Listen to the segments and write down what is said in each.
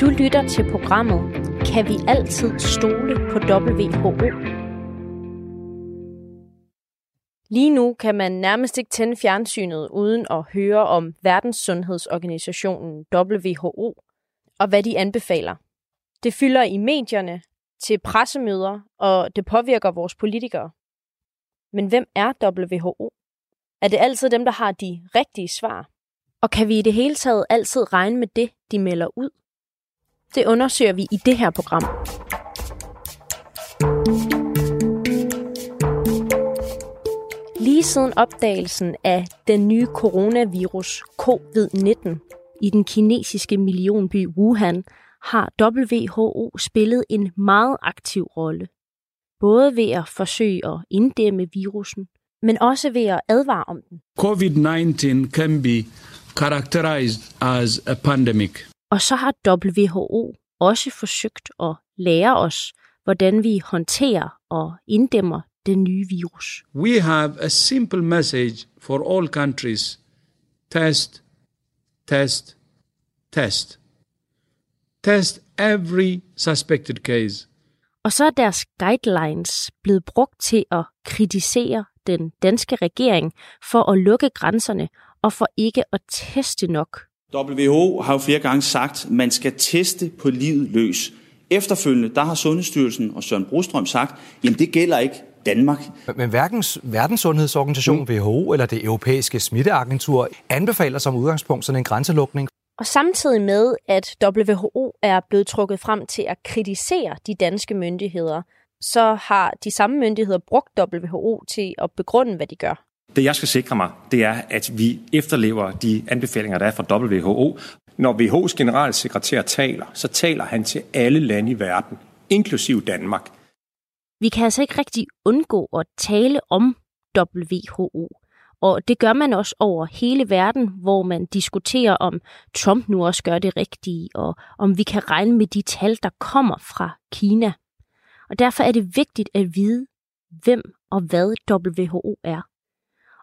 Du lytter til programmet Kan vi altid stole på WHO? Lige nu kan man nærmest ikke tænde fjernsynet uden at høre om Verdenssundhedsorganisationen WHO og hvad de anbefaler. Det fylder i medierne, til pressemøder, og det påvirker vores politikere. Men hvem er WHO? Er det altid dem, der har de rigtige svar? Og kan vi i det hele taget altid regne med det, de melder ud? Det undersøger vi i det her program. Lige siden opdagelsen af den nye coronavirus COVID-19 i den kinesiske millionby Wuhan, har WHO spillet en meget aktiv rolle. Både ved at forsøge at inddæmme virusen, men også ved at advare om den. COVID-19 can be characterized as a pandemic. Og så har WHO også forsøgt at lære os, hvordan vi håndterer og inddæmmer den nye virus. We have a simple message for all countries. Test, test, test. Test every suspected case. Og så er deres guidelines blevet brugt til at kritisere den danske regering for at lukke grænserne og for ikke at teste nok. WHO har jo flere gange sagt, at man skal teste på livet løs. Efterfølgende, der har Sundhedsstyrelsen og Søren Brostrøm sagt, jamen det gælder ikke Danmark. Men hverken Verdenssundhedsorganisationen, mm. WHO eller det europæiske smitteagentur anbefaler som udgangspunkt sådan en grænselukning. Og samtidig med, at WHO er blevet trukket frem til at kritisere de danske myndigheder, så har de samme myndigheder brugt WHO til at begrunde, hvad de gør. Det jeg skal sikre mig, det er, at vi efterlever de anbefalinger, der er fra WHO. Når WHO's generalsekretær taler, så taler han til alle lande i verden, inklusiv Danmark. Vi kan altså ikke rigtig undgå at tale om WHO. Og det gør man også over hele verden, hvor man diskuterer, om Trump nu også gør det rigtige, og om vi kan regne med de tal, der kommer fra Kina. Og derfor er det vigtigt at vide, hvem og hvad WHO er.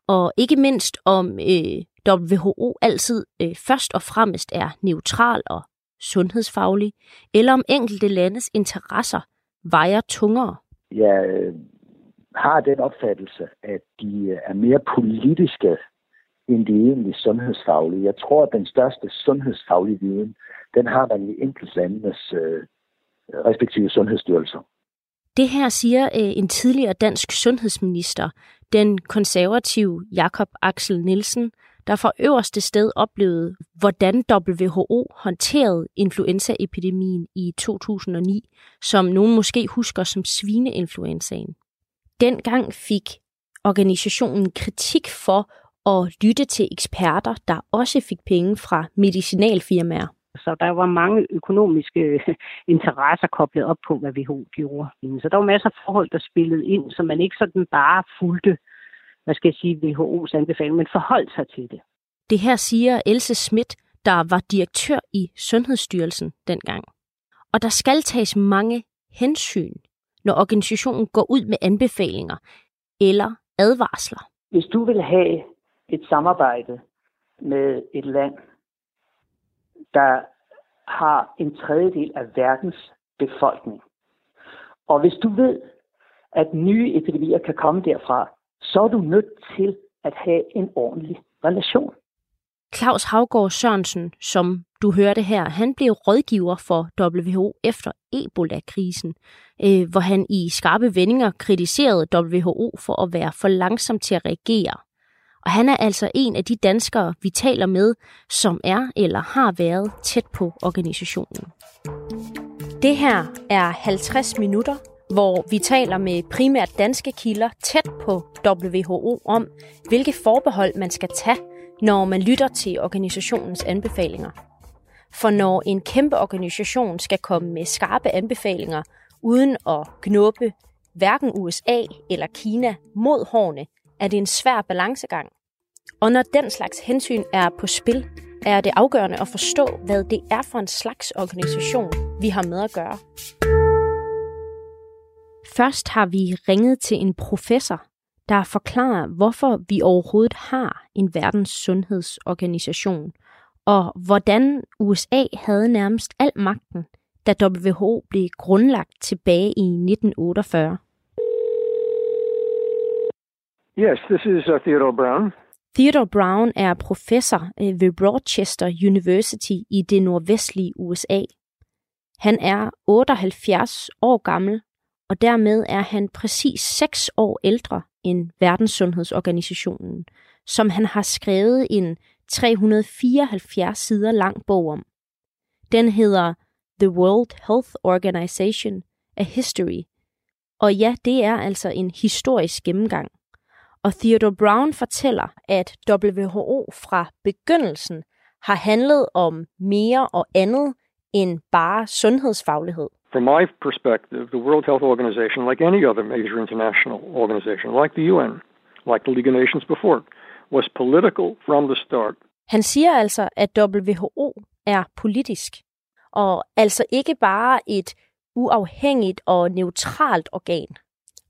Og ikke mindst om øh, WHO altid øh, først og fremmest er neutral og sundhedsfaglig, eller om enkelte landes interesser vejer tungere. Ja, har den opfattelse, at de er mere politiske end de egentlig sundhedsfaglige. Jeg tror, at den største sundhedsfaglige viden, den har man i enkeltlandenes øh, respektive sundhedsstyrelser. Det her siger øh, en tidligere dansk sundhedsminister, den konservative Jakob Axel Nielsen, der fra øverste sted oplevede, hvordan WHO håndterede influenzaepidemien i 2009, som nogen måske husker som svineinfluenzaen. Dengang fik organisationen kritik for at lytte til eksperter, der også fik penge fra medicinalfirmaer. Så der var mange økonomiske interesser koblet op på, hvad WHO gjorde. Så der var masser af forhold, der spillede ind, så man ikke sådan bare fulgte, hvad skal jeg sige, WHO's anbefaling, men forholdt sig til det. Det her siger Else Schmidt, der var direktør i Sundhedsstyrelsen dengang. Og der skal tages mange hensyn når organisationen går ud med anbefalinger eller advarsler. Hvis du vil have et samarbejde med et land, der har en tredjedel af verdens befolkning, og hvis du ved, at nye epidemier kan komme derfra, så er du nødt til at have en ordentlig relation. Claus Havgård Sørensen, som du hørte her, han blev rådgiver for WHO efter Ebola-krisen, øh, hvor han i skarpe vendinger kritiserede WHO for at være for langsom til at reagere. Og han er altså en af de danskere, vi taler med, som er eller har været tæt på organisationen. Det her er 50 minutter, hvor vi taler med primært danske kilder tæt på WHO om, hvilke forbehold man skal tage, når man lytter til organisationens anbefalinger. For når en kæmpe organisation skal komme med skarpe anbefalinger uden at knuppe hverken USA eller Kina mod hårene, er det en svær balancegang. Og når den slags hensyn er på spil, er det afgørende at forstå, hvad det er for en slags organisation, vi har med at gøre. Først har vi ringet til en professor, der forklarer, hvorfor vi overhovedet har en verdens sundhedsorganisation, og hvordan USA havde nærmest al magten, da WHO blev grundlagt tilbage i 1948. Yes, this is uh, Theodore Brown. Theodore Brown er professor øh, ved Rochester University i det nordvestlige USA. Han er 78 år gammel, og dermed er han præcis 6 år ældre end Verdenssundhedsorganisationen, som han har skrevet en 374 sider lang bog om. Den hedder The World Health Organization, A History. Og ja, det er altså en historisk gennemgang. Og Theodore Brown fortæller, at WHO fra begyndelsen har handlet om mere og andet end bare sundhedsfaglighed. From my perspective, the World Health Organization, like any other major international organization, like the UN, like the League of Nations before, was political from the start. Han siger altså, at WHO er politisk, og altså ikke bare et uafhængigt og neutralt organ.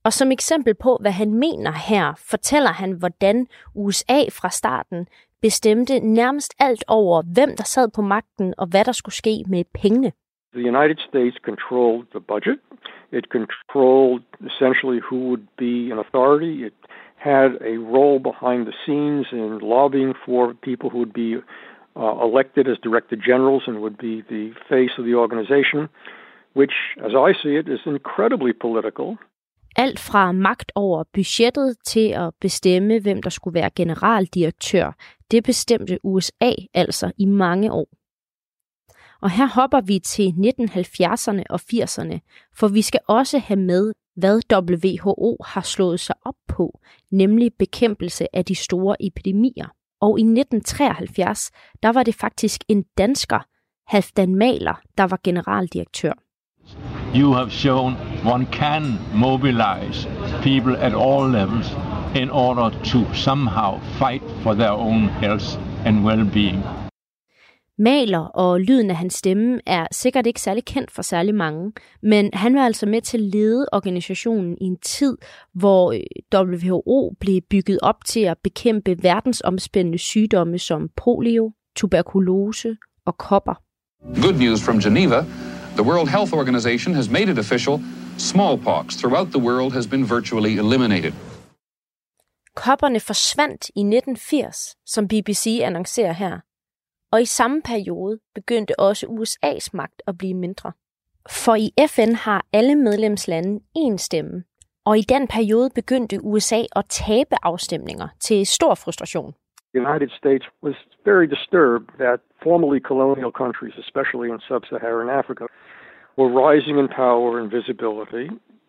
Og som eksempel på, hvad han mener her, fortæller han, hvordan USA fra starten bestemte nærmest alt over, hvem der sad på magten og hvad der skulle ske med pengene. The United States controlled the budget. It controlled essentially who would be an authority. It had a role behind the scenes in lobbying for people who would be uh, elected as director generals and would be the face of the organization, which, as I see it, is incredibly political. Alt fra magt over budgettet til at bestemme, hvem der skulle være generaldirektør, det bestemte USA altså i mange år. Og her hopper vi til 1970'erne og 80'erne, for vi skal også have med, hvad WHO har slået sig op på, nemlig bekæmpelse af de store epidemier. Og i 1973, der var det faktisk en dansker, Halfdan Maler, der var generaldirektør. You have shown one can mobilize people at all levels in order to somehow fight for their own health and well-being. Maler og lyden af hans stemme er sikkert ikke særlig kendt for særlig mange, men han var altså med til at lede organisationen i en tid, hvor øh, WHO blev bygget op til at bekæmpe verdensomspændende sygdomme som polio, tuberkulose og kopper. Good news from Geneva. The World Health Organization has made it official. Smallpox throughout the world has been virtually eliminated. Kopperne forsvandt i 1980, som BBC annoncerer her. Og i samme periode begyndte også USA's magt at blive mindre. For i FN har alle medlemslande én stemme, og i den periode begyndte USA at tabe afstemninger til stor frustration. The United States was very disturbed that formerly colonial countries, especially in sub-Saharan Africa, were rising in power and visibility.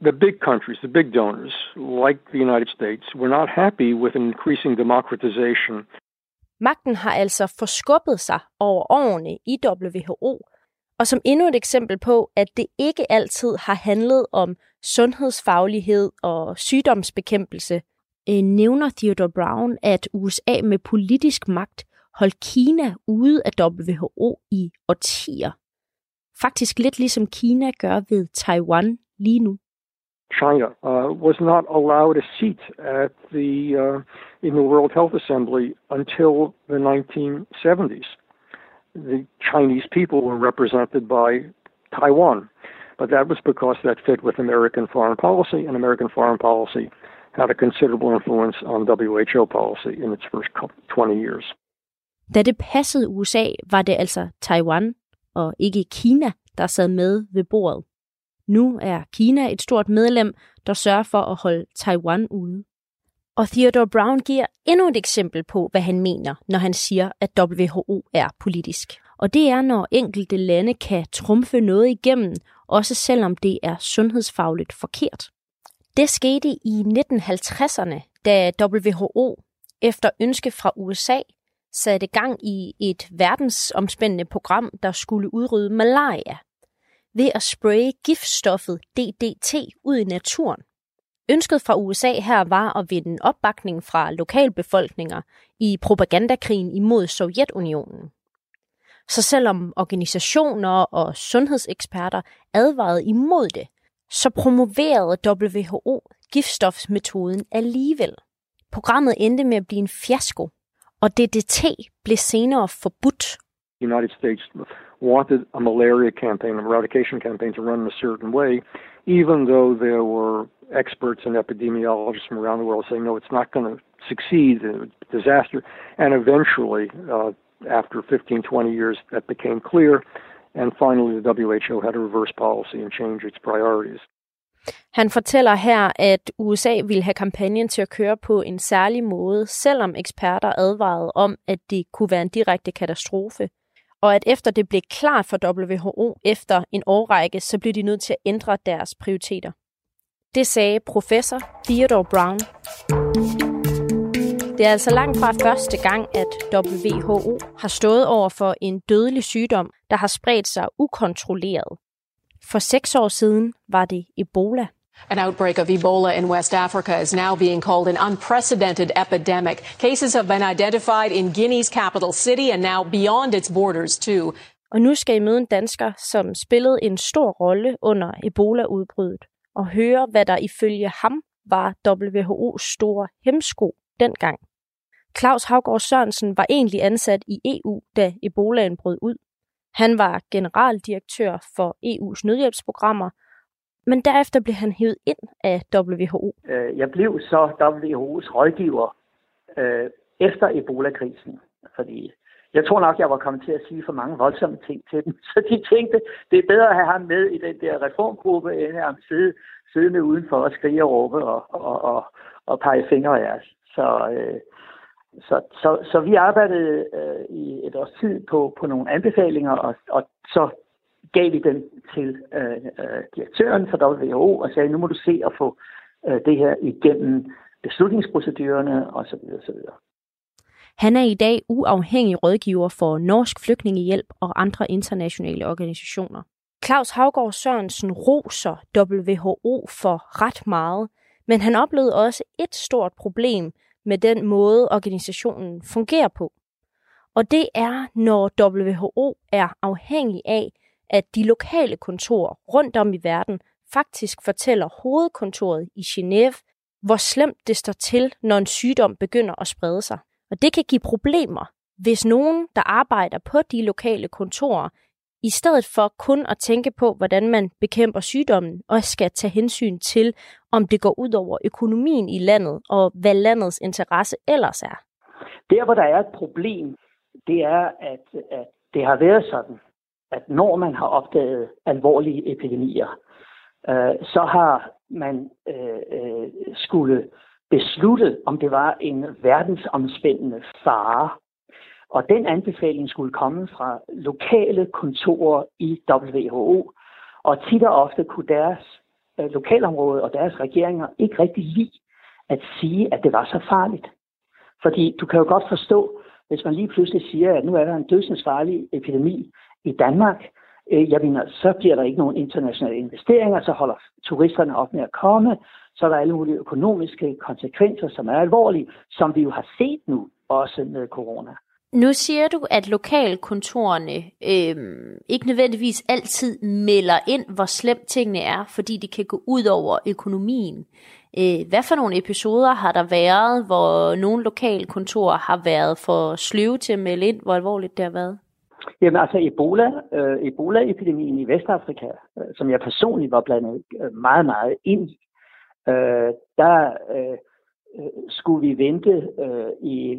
The big countries, the big donors, like the United States, were not happy with increasing democratization Magten har altså forskubbet sig over årene i WHO, og som endnu et eksempel på, at det ikke altid har handlet om sundhedsfaglighed og sygdomsbekæmpelse, øh, nævner Theodore Brown, at USA med politisk magt holdt Kina ude af WHO i årtier. Faktisk lidt ligesom Kina gør ved Taiwan lige nu. China uh, was not allowed a seat at the uh, in the World Health Assembly until the 1970s. The Chinese people were represented by Taiwan, but that was because that fit with American foreign policy, and American foreign policy had a considerable influence on WHO policy in its first 20 years. Da det passede USA, var det altså Taiwan og ikke Kina, der sad med ved bordet. Nu er Kina et stort medlem, der sørger for at holde Taiwan ude. Og Theodore Brown giver endnu et eksempel på, hvad han mener, når han siger, at WHO er politisk. Og det er, når enkelte lande kan trumfe noget igennem, også selvom det er sundhedsfagligt forkert. Det skete i 1950'erne, da WHO efter ønske fra USA satte gang i et verdensomspændende program, der skulle udrydde malaria ved at spraye giftstoffet DDT ud i naturen. Ønsket fra USA her var at vinde opbakning fra lokalbefolkninger i propagandakrigen imod Sovjetunionen. Så selvom organisationer og sundhedseksperter advarede imod det, så promoverede WHO giftstofsmetoden alligevel. Programmet endte med at blive en fiasko, og DDT blev senere forbudt The United States wanted a malaria campaign, an eradication campaign to run in a certain way, even though there were experts and epidemiologists from around the world saying, no, it's not going to succeed, disaster. And eventually, uh, after 15, 20 years, that became clear. And finally, the WHO had to reverse policy and change its priorities. Han fortæller her, at USA ville have kampagnen til at køre på en særlig måde, selvom eksperter advarede om, at det kunne være en direkte katastrofe. Og at efter det blev klart for WHO efter en årrække, så blev de nødt til at ændre deres prioriteter. Det sagde professor Theodore Brown. Det er altså langt fra første gang, at WHO har stået over for en dødelig sygdom, der har spredt sig ukontrolleret. For seks år siden var det Ebola. An outbreak of Ebola in West Africa is now being called an unprecedented epidemic. Cases have been identified in Guinea's capital city and now beyond its borders too. Og nu skal I møde en dansker, som spillede en stor rolle under Ebola-udbruddet, og høre, hvad der ifølge ham var WHO's store hemsko dengang. Claus Havgård Sørensen var egentlig ansat i EU, da Ebolaen brød ud. Han var generaldirektør for EU's nødhjælpsprogrammer, men derefter blev han hævet ind af WHO. Øh, jeg blev så WHO's rådgiver øh, efter Ebola-krisen, fordi jeg tror nok, jeg var kommet til at sige for mange voldsomme ting til dem. Så de tænkte, det er bedre at have ham med i den der reformgruppe, end at ham sidde, siddende udenfor og skrige og råbe og, og, og, og pege fingre af os. Så, øh, så, så, så vi arbejdede øh, i et års tid på, på nogle anbefalinger, og, og så gav vi den til øh, øh, direktøren for WHO og sagde, nu må du se at få øh, det her igennem beslutningsprocedurerne osv. osv. Han er i dag uafhængig rådgiver for Norsk Flygtningehjælp og andre internationale organisationer. Claus Havgård Sørensen roser WHO for ret meget, men han oplevede også et stort problem med den måde, organisationen fungerer på. Og det er, når WHO er afhængig af, at de lokale kontorer rundt om i verden faktisk fortæller hovedkontoret i Genève, hvor slemt det står til, når en sygdom begynder at sprede sig. Og det kan give problemer, hvis nogen, der arbejder på de lokale kontorer, i stedet for kun at tænke på, hvordan man bekæmper sygdommen, og skal tage hensyn til, om det går ud over økonomien i landet, og hvad landets interesse ellers er. Der, hvor der er et problem, det er, at, at det har været sådan, at når man har opdaget alvorlige epidemier, øh, så har man øh, øh, skulle beslutte, om det var en verdensomspændende fare. Og den anbefaling skulle komme fra lokale kontorer i WHO. Og tit og ofte kunne deres øh, lokalområde og deres regeringer ikke rigtig lide at sige, at det var så farligt. Fordi du kan jo godt forstå, hvis man lige pludselig siger, at nu er der en dødsensfarlig epidemi, i Danmark, øh, jeg mener, så bliver der ikke nogen internationale investeringer, så holder turisterne op med at komme, så er der alle mulige økonomiske konsekvenser, som er alvorlige, som vi jo har set nu, også med corona. Nu siger du, at lokalkontorerne øh, ikke nødvendigvis altid melder ind, hvor slemt tingene er, fordi det kan gå ud over økonomien. Øh, hvad for nogle episoder har der været, hvor nogle lokalkontorer har været for sløve til at melde ind, hvor alvorligt det har været? Jamen altså Ebola, øh, Ebola-epidemien i Vestafrika, øh, som jeg personligt var blandet øh, meget, meget ind i, øh, der øh, øh, skulle vi vente øh, i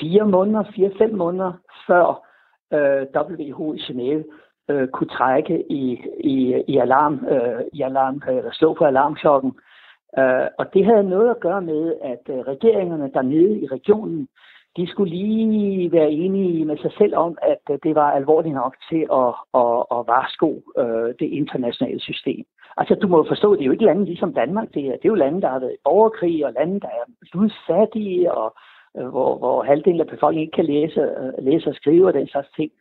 fire måneder, fire-fem måneder, før øh, WHO i Genève øh, kunne trække i, i, i alarm, øh, i alarm øh, eller slå på alarmklokken. Øh, og det havde noget at gøre med, at øh, regeringerne dernede i regionen de skulle lige være enige med sig selv om, at øh, det var alvorligt nok til at, at, at varsko øh, det internationale system. Altså, du må forstå, det er jo ikke lande ligesom Danmark. Det er, det er jo lande, der har været i borgerkrig, og lande, der er ludfattige, og øh, Øh, hvor, hvor halvdelen af befolkningen ikke kan læse, øh, læse og skrive og den slags ting.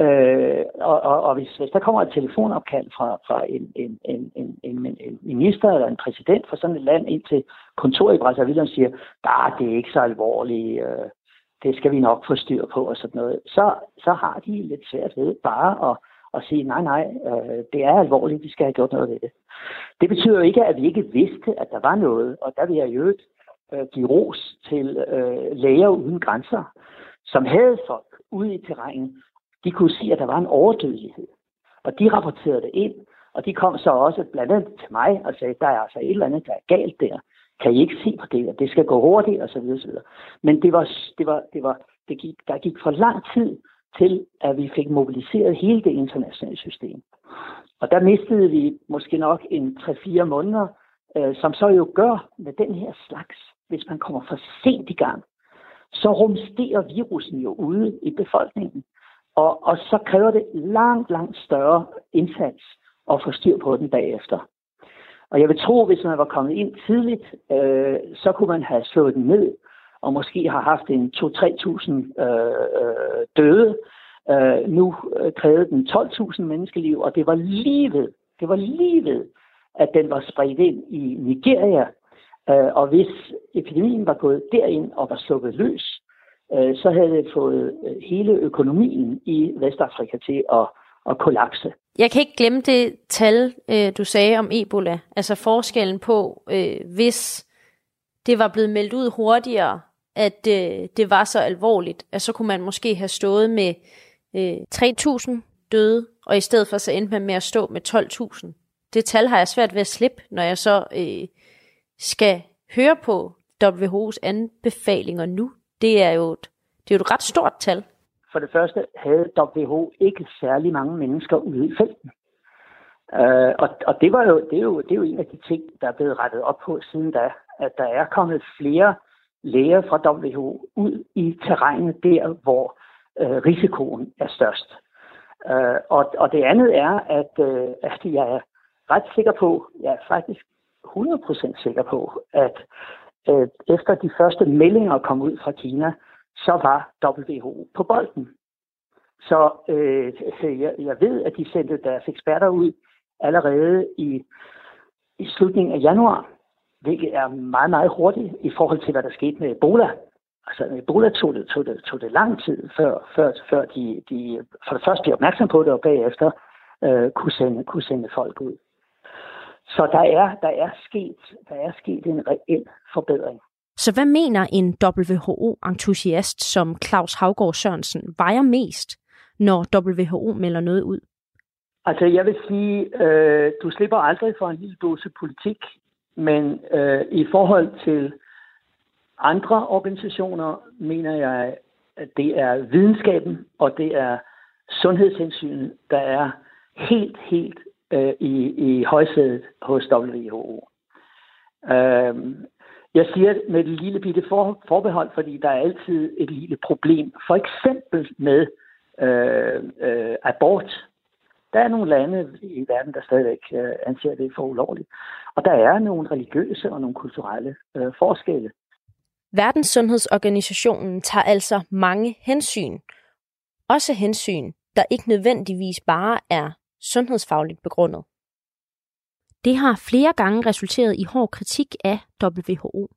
Øh, og, og, og hvis, hvis der kommer et telefonopkald fra, fra en, en, en, en, en, minister eller en præsident fra sådan et land ind til kontoret i Brazzaville og siger, at det er ikke så alvorligt, øh, det skal vi nok få styr på og sådan noget, så, så har de lidt svært ved bare at, at sige, nej, nej, øh, det er alvorligt, vi skal have gjort noget ved det. Det betyder jo ikke, at vi ikke vidste, at der var noget, og der vil jeg jo øh, give ros til øh, læger uden grænser, som havde folk ude i terrænet de kunne se, at der var en overdødelighed. Og de rapporterede det ind, og de kom så også blandt andet til mig og sagde, der er altså et eller andet, der er galt der. Kan I ikke se på det, det skal gå hurtigt, og så videre, så videre. Men det var, det var, det var, det gik, der gik for lang tid til, at vi fik mobiliseret hele det internationale system. Og der mistede vi måske nok en 3-4 måneder, øh, som så jo gør med den her slags, hvis man kommer for sent i gang, så rumsterer virusen jo ude i befolkningen. Og, og så kræver det langt, langt større indsats at få styr på den bagefter. Og jeg vil tro, hvis man var kommet ind tidligt, øh, så kunne man have slået den ned, og måske har haft en 2-3.000 øh, øh, døde. Øh, nu øh, krævede den 12.000 menneskeliv, og det var lige ved, det var lige ved, at den var spredt ind i Nigeria. Øh, og hvis epidemien var gået derind og var sluppet løs, øh, så havde det fået øh, hele økonomien i Vestafrika til at, at kollapse. Jeg kan ikke glemme det tal, øh, du sagde om Ebola. Altså forskellen på, øh, hvis det var blevet meldt ud hurtigere, at øh, det var så alvorligt, at så kunne man måske have stået med øh, 3.000 døde, og i stedet for så endte man med at stå med 12.000. Det tal har jeg svært ved at slippe, når jeg så øh, skal høre på WHO's anbefalinger nu. Det er jo et, det er jo et ret stort tal. For det første havde WHO ikke særlig mange mennesker ude i felten. Uh, og, og det, var jo, det, er jo, det er jo en af de ting, der er blevet rettet op på siden da, at der er kommet flere læger fra WHO ud i terrænet der, hvor uh, risikoen er størst. Uh, og, og det andet er, at, uh, at jeg er ret sikker på, jeg er faktisk 100% sikker på, at øh, efter de første meldinger kom ud fra Kina, så var WHO på bolden. Så øh, jeg, jeg ved, at de sendte deres eksperter ud allerede i, i slutningen af januar, hvilket er meget, meget hurtigt i forhold til, hvad der skete med Ebola. Altså med Ebola tog det, tog det, tog det lang tid, før, før, før de, de for det første blev opmærksom på det, og bagefter øh, kunne, sende, kunne sende folk ud. Så der er, der er, sket, der er sket en reel forbedring. Så hvad mener en WHO-entusiast som Claus Havgård Sørensen vejer mest, når WHO melder noget ud? Altså jeg vil sige, øh, du slipper aldrig for en lille dose politik, men øh, i forhold til andre organisationer mener jeg, at det er videnskaben og det er sundhedshensyn, der er helt, helt øh, i, i højsædet hos WHO. Øh, jeg siger med et lille bitte for, forbehold, fordi der er altid et lille problem. For eksempel med øh, øh, abort. Der er nogle lande i verden, der stadigvæk øh, anser det for ulovligt. Og der er nogle religiøse og nogle kulturelle øh, forskelle. Verdenssundhedsorganisationen tager altså mange hensyn. Også hensyn, der ikke nødvendigvis bare er sundhedsfagligt begrundet. Det har flere gange resulteret i hård kritik af WHO.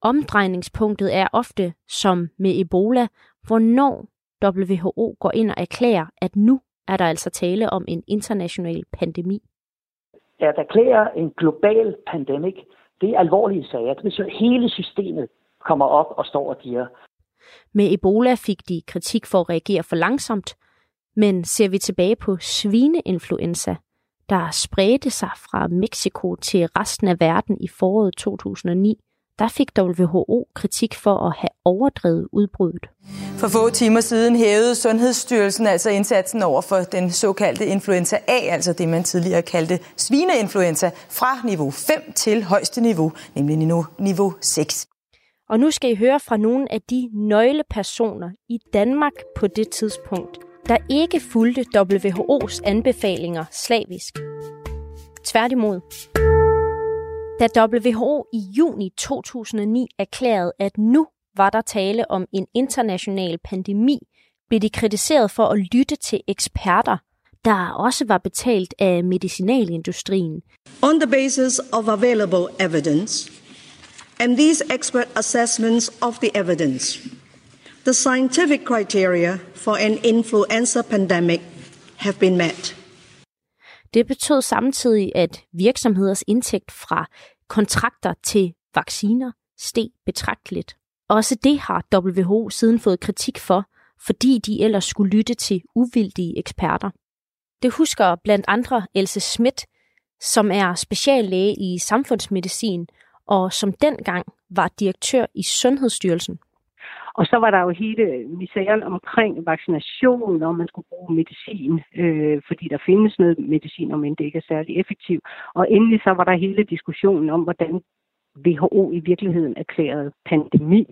Omdrejningspunktet er ofte, som med Ebola, hvornår WHO går ind og erklærer, at nu er der altså tale om en international pandemi. At erklære en global pandemik, det er alvorlige sager. Hvis hele systemet kommer op og står og siger. Med Ebola fik de kritik for at reagere for langsomt, men ser vi tilbage på svineinfluenza, der spredte sig fra Mexico til resten af verden i foråret 2009, der fik WHO kritik for at have overdrevet udbruddet. For få timer siden hævede Sundhedsstyrelsen altså indsatsen over for den såkaldte influenza A, altså det man tidligere kaldte svineinfluenza, fra niveau 5 til højeste niveau, nemlig niveau 6. Og nu skal I høre fra nogle af de nøglepersoner i Danmark på det tidspunkt, der ikke fulgte WHO's anbefalinger slavisk. Tværtimod. Da WHO i juni 2009 erklærede, at nu var der tale om en international pandemi, blev de kritiseret for at lytte til eksperter, der også var betalt af medicinalindustrien. On the basis of available evidence and these expert assessments of the evidence, the scientific criteria for an influenza pandemic have been met. Det betød samtidig, at virksomheders indtægt fra kontrakter til vacciner steg betragteligt. Også det har WHO siden fået kritik for, fordi de ellers skulle lytte til uvildige eksperter. Det husker blandt andre Else Schmidt, som er speciallæge i samfundsmedicin og som dengang var direktør i Sundhedsstyrelsen. Og så var der jo hele misæren omkring vaccination, når man skulle bruge medicin, øh, fordi der findes noget medicin, om end det ikke er særlig effektiv. Og endelig så var der hele diskussionen om, hvordan WHO i virkeligheden erklærede pandemi,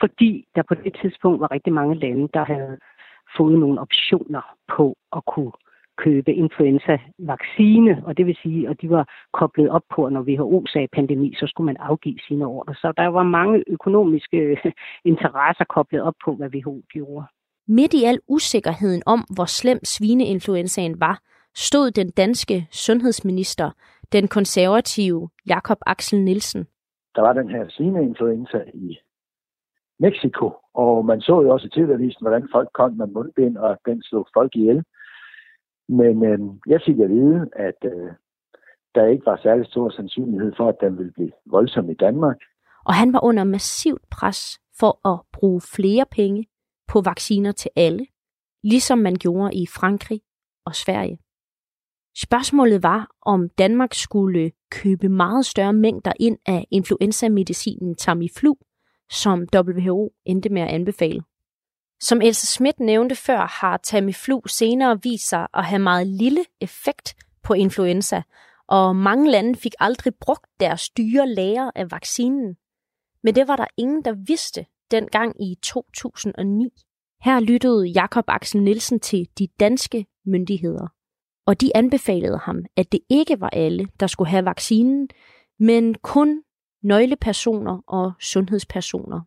fordi der på det tidspunkt var rigtig mange lande, der havde fået nogle optioner på at kunne købe influenza-vaccine, og det vil sige, at de var koblet op på, at når WHO sagde pandemi, så skulle man afgive sine ordre. Så der var mange økonomiske interesser koblet op på, hvad WHO gjorde. Midt i al usikkerheden om, hvor slem svineinfluenzaen var, stod den danske sundhedsminister, den konservative Jakob Axel Nielsen. Der var den her svineinfluenza i Mexico, og man så jo også i tv hvordan folk kom med mundbind, og den slog folk ihjel. Men øh, jeg fik at vide, at øh, der ikke var særlig stor sandsynlighed for, at den ville blive voldsom i Danmark. Og han var under massivt pres for at bruge flere penge på vacciner til alle, ligesom man gjorde i Frankrig og Sverige. Spørgsmålet var, om Danmark skulle købe meget større mængder ind af influenzamedicinen Tamiflu, som WHO endte med at anbefale. Som Else Schmidt nævnte før, har Tamiflu senere vist sig at have meget lille effekt på influenza, og mange lande fik aldrig brugt deres dyre lager af vaccinen. Men det var der ingen, der vidste dengang i 2009. Her lyttede Jakob Axel Nielsen til de danske myndigheder, og de anbefalede ham, at det ikke var alle, der skulle have vaccinen, men kun nøglepersoner og sundhedspersoner.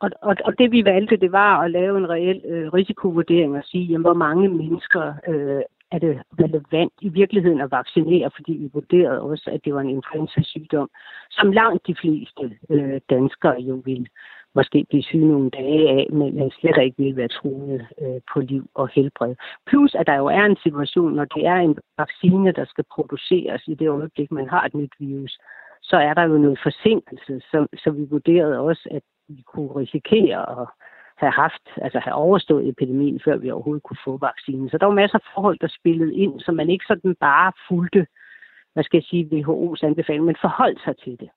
Og, og, og det vi valgte, det var at lave en reel øh, risikovurdering og sige, jamen, hvor mange mennesker øh, er det relevant i virkeligheden at vaccinere, fordi vi vurderede også, at det var en influenza-sygdom, som langt de fleste øh, danskere jo ville måske blive syge nogle dage af, men slet ikke ville være truet øh, på liv og helbred. Plus, at der jo er en situation, når det er en vaccine, der skal produceres i det øjeblik, man har et nyt virus, så er der jo noget forsinkelse, så, så vi vurderede også, at vi kunne risikere at have haft, altså have overstået epidemien, før vi overhovedet kunne få vaccinen. Så der var masser af forhold, der spillede ind, så man ikke sådan bare fulgte, hvad skal jeg sige, WHO's anbefaling, men forholdt sig til det.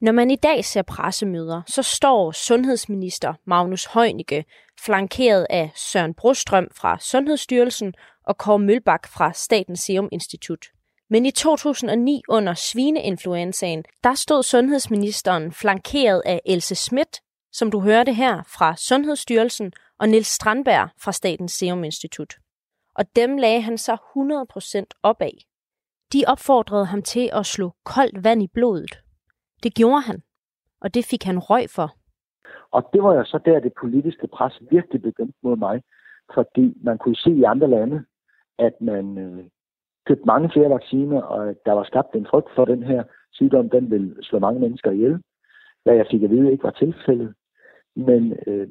Når man i dag ser pressemøder, så står sundhedsminister Magnus Heunicke flankeret af Søren Brostrøm fra Sundhedsstyrelsen og Kåre Mølbak fra Statens Serum Institut. Men i 2009 under svineinfluenzaen, der stod sundhedsministeren flankeret af Else Schmidt, som du hørte her fra Sundhedsstyrelsen, og Nils Strandberg fra Statens Serum Institut. Og dem lagde han så 100% op af. De opfordrede ham til at slå koldt vand i blodet. Det gjorde han, og det fik han røg for. Og det var jo så der, det politiske pres virkelig begyndte mod mig, fordi man kunne se i andre lande, at man øh, mange flere vacciner, og der var skabt en frygt for den her sygdom, den vil slå mange mennesker ihjel. Hvad jeg fik at vide ikke var tilfældet. Men, øh,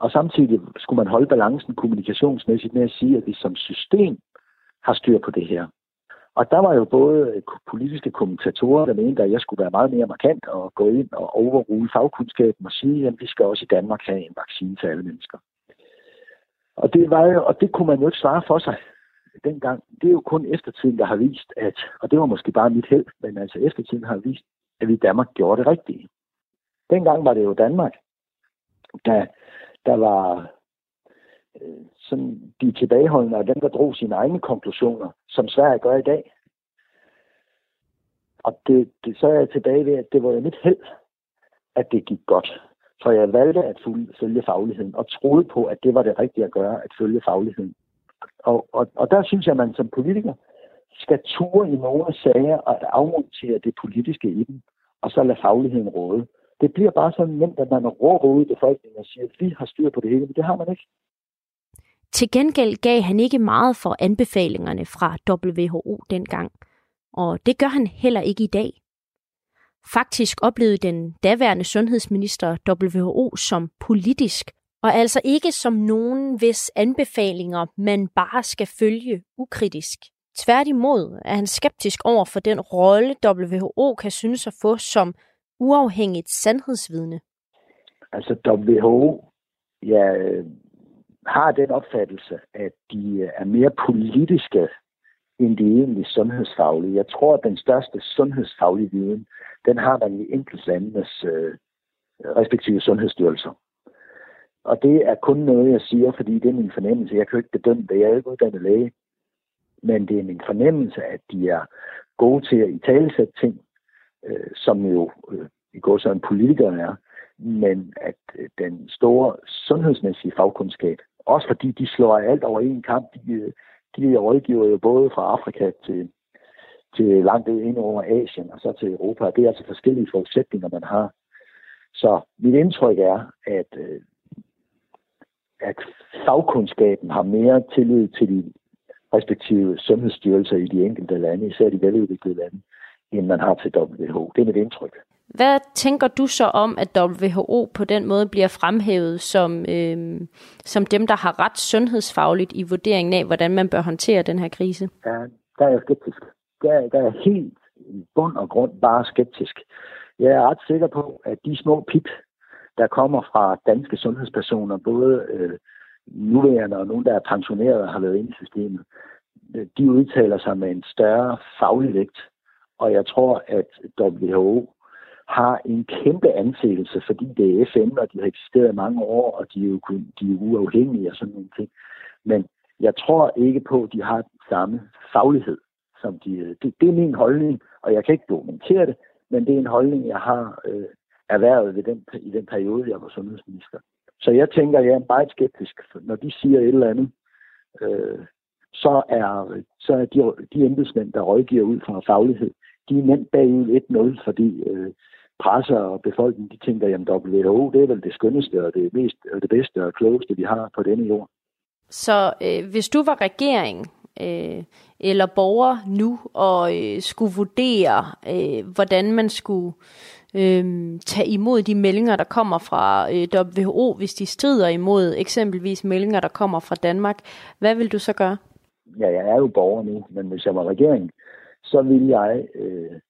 og samtidig skulle man holde balancen kommunikationsmæssigt med at sige, at vi som system har styr på det her. Og der var jo både politiske kommentatorer, der mente, at jeg skulle være meget mere markant og gå ind og overrule fagkundskaben og sige, at vi skal også i Danmark have en vaccine til alle mennesker. Og det, var jo, og det kunne man jo ikke svare for sig dengang, det er jo kun eftertiden, der har vist, at, og det var måske bare mit held, men altså eftertiden har vist, at vi i Danmark gjorde det rigtige. Dengang var det jo Danmark, der, der var øh, sådan de tilbageholdende og dem, der drog sine egne konklusioner, som Sverige gør i dag. Og det, det, så er jeg tilbage ved, at det var jo mit held, at det gik godt. For jeg valgte at følge fagligheden og troede på, at det var det rigtige at gøre, at følge fagligheden. Og, og, og der synes jeg, at man som politiker skal ture i nogle sager og afmontere det politiske i dem, og så lade fagligheden råde. Det bliver bare så nemt, at man råber ud i befolkningen og siger, at vi har styr på det hele, men det har man ikke. Til gengæld gav han ikke meget for anbefalingerne fra WHO dengang, og det gør han heller ikke i dag. Faktisk oplevede den daværende sundhedsminister WHO som politisk og altså ikke som nogen, hvis anbefalinger man bare skal følge ukritisk. Tværtimod er han skeptisk over for den rolle, WHO kan synes at få som uafhængigt sandhedsvidne. Altså WHO, ja, øh, har den opfattelse, at de øh, er mere politiske end de egentlig sundhedsfaglige. Jeg tror, at den største sundhedsfaglige viden, den har man i enkeltlandenes øh, respektive sundhedsstyrelser. Og det er kun noget, jeg siger, fordi det er min fornemmelse. Jeg kan jo ikke bedømme det. Jeg er ikke uddannet læge. Men det er min fornemmelse, at de er gode til at italesætte ting, øh, som jo øh, i går så en politiker er, men at øh, den store sundhedsmæssige fagkundskab, også fordi de slår alt over en kamp, de, øh, de rådgiver jo både fra Afrika til, til langt ind over Asien og så til Europa. Det er altså forskellige forudsætninger, man har. Så mit indtryk er, at, øh, at fagkundskaben har mere tillid til de respektive sundhedsstyrelser i de enkelte lande, især de veludviklede lande, end man har til WHO. Det er mit indtryk. Hvad tænker du så om, at WHO på den måde bliver fremhævet som, øh, som dem, der har ret sundhedsfagligt i vurderingen af, hvordan man bør håndtere den her krise? Ja, der er jeg skeptisk. Der, der er helt i bund og grund bare skeptisk. Jeg er ret sikker på, at de små pip, der kommer fra danske sundhedspersoner, både øh, nuværende og nogen, der er pensioneret og har været inde i systemet, de udtaler sig med en større faglig vægt. Og jeg tror, at WHO har en kæmpe anseelse, fordi det er FN, og de har eksisteret i mange år, og de er jo kun, de er uafhængige og sådan nogle ting. Men jeg tror ikke på, at de har den samme faglighed. Som de, det, det er min holdning, og jeg kan ikke dokumentere det, men det er en holdning, jeg har øh, erhvervet ved den, i den periode, jeg var sundhedsminister. Så jeg tænker, jeg er meget skeptisk, når de siger et eller andet, øh, så er, så er de, de embedsmænd, der rådgiver ud fra faglighed, de er nemt bagud 1-0, fordi øh, presser og befolkningen, de tænker, at WHO, det er vel det skønneste og det, mest, og det bedste og klogeste, vi har på denne jord. Så øh, hvis du var regering øh, eller borger nu og øh, skulle vurdere, øh, hvordan man skulle øh, tage imod de meldinger, der kommer fra øh, WHO, hvis de strider imod eksempelvis meldinger, der kommer fra Danmark, hvad vil du så gøre? Ja, jeg er jo borger nu, men hvis jeg var regering, så vil jeg øh,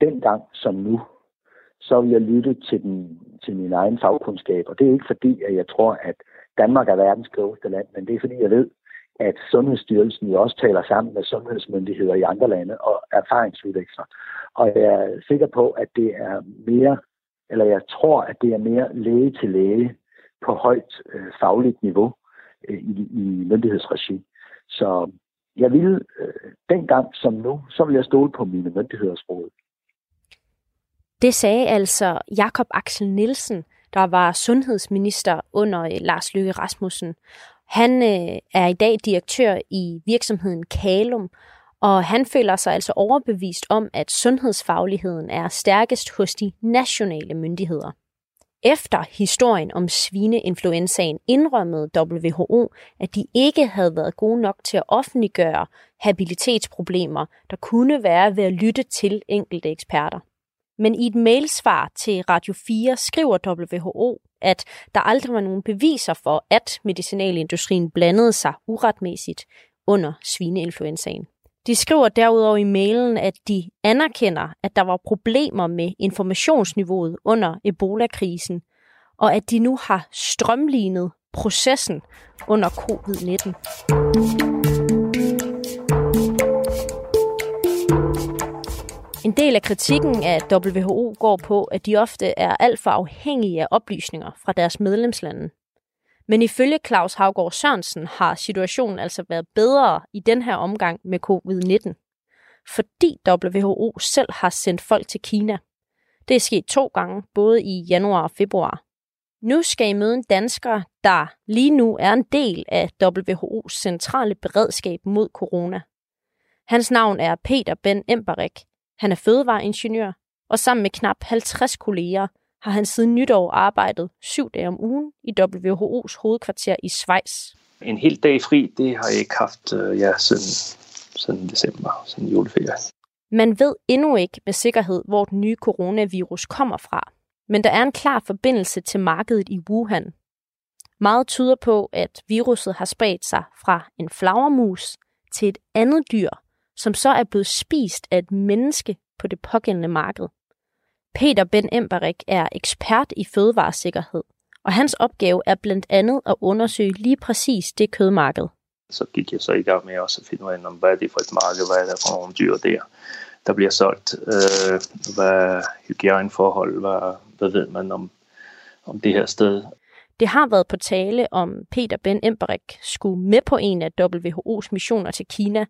dengang som nu så vil jeg lytte til, den, til min egen fagkundskab. Og det er ikke fordi, at jeg tror, at Danmark er verdens klogeste land, men det er fordi, jeg ved, at Sundhedsstyrelsen jo også taler sammen med sundhedsmyndigheder i andre lande og erfaringsudveksler. Og jeg er sikker på, at det er mere, eller jeg tror, at det er mere læge til læge på højt øh, fagligt niveau øh, i, i myndighedsregi. Så jeg vil øh, dengang som nu, så vil jeg stole på mine myndigheders råd. Det sagde altså Jakob Axel Nielsen, der var sundhedsminister under øh, Lars Løkke Rasmussen. Han øh, er i dag direktør i virksomheden Kalum, og han føler sig altså overbevist om, at sundhedsfagligheden er stærkest hos de nationale myndigheder. Efter historien om svineinfluenzaen indrømmede WHO, at de ikke havde været gode nok til at offentliggøre habilitetsproblemer, der kunne være ved at lytte til enkelte eksperter. Men i et mailsvar til Radio 4 skriver WHO, at der aldrig var nogen beviser for, at medicinalindustrien blandede sig uretmæssigt under svineinfluenzaen. De skriver derudover i mailen, at de anerkender, at der var problemer med informationsniveauet under Ebola-krisen, og at de nu har strømlignet processen under covid-19. En del af kritikken af WHO går på, at de ofte er alt for afhængige af oplysninger fra deres medlemslande. Men ifølge Claus Havgård Sørensen har situationen altså været bedre i den her omgang med covid-19, fordi WHO selv har sendt folk til Kina. Det er sket to gange, både i januar og februar. Nu skal I møde en dansker, der lige nu er en del af WHO's centrale beredskab mod corona. Hans navn er Peter Ben Emberik, han er fødevareingeniør, og sammen med knap 50 kolleger har han siden nytår arbejdet syv dage om ugen i WHO's hovedkvarter i Schweiz. En hel dag fri, det har jeg ikke haft øh, ja, siden, siden december, siden juleferie. Man ved endnu ikke med sikkerhed, hvor den nye coronavirus kommer fra, men der er en klar forbindelse til markedet i Wuhan. Meget tyder på, at viruset har spredt sig fra en flagermus til et andet dyr, som så er blevet spist af et menneske på det pågældende marked. Peter Ben Emberik er ekspert i fødevaresikkerhed, Og hans opgave er blandt andet at undersøge lige præcis det kødmarked. Så gik jeg så i gang med også at finde ud af, hvad er det for et marked, hvad er det for nogle dyr der, der bliver solgt, øh, hvad er hygiejneforhold, hvad, hvad ved man om, om det her sted. Det har været på tale, om Peter Ben Embarek skulle med på en af WHO's missioner til Kina,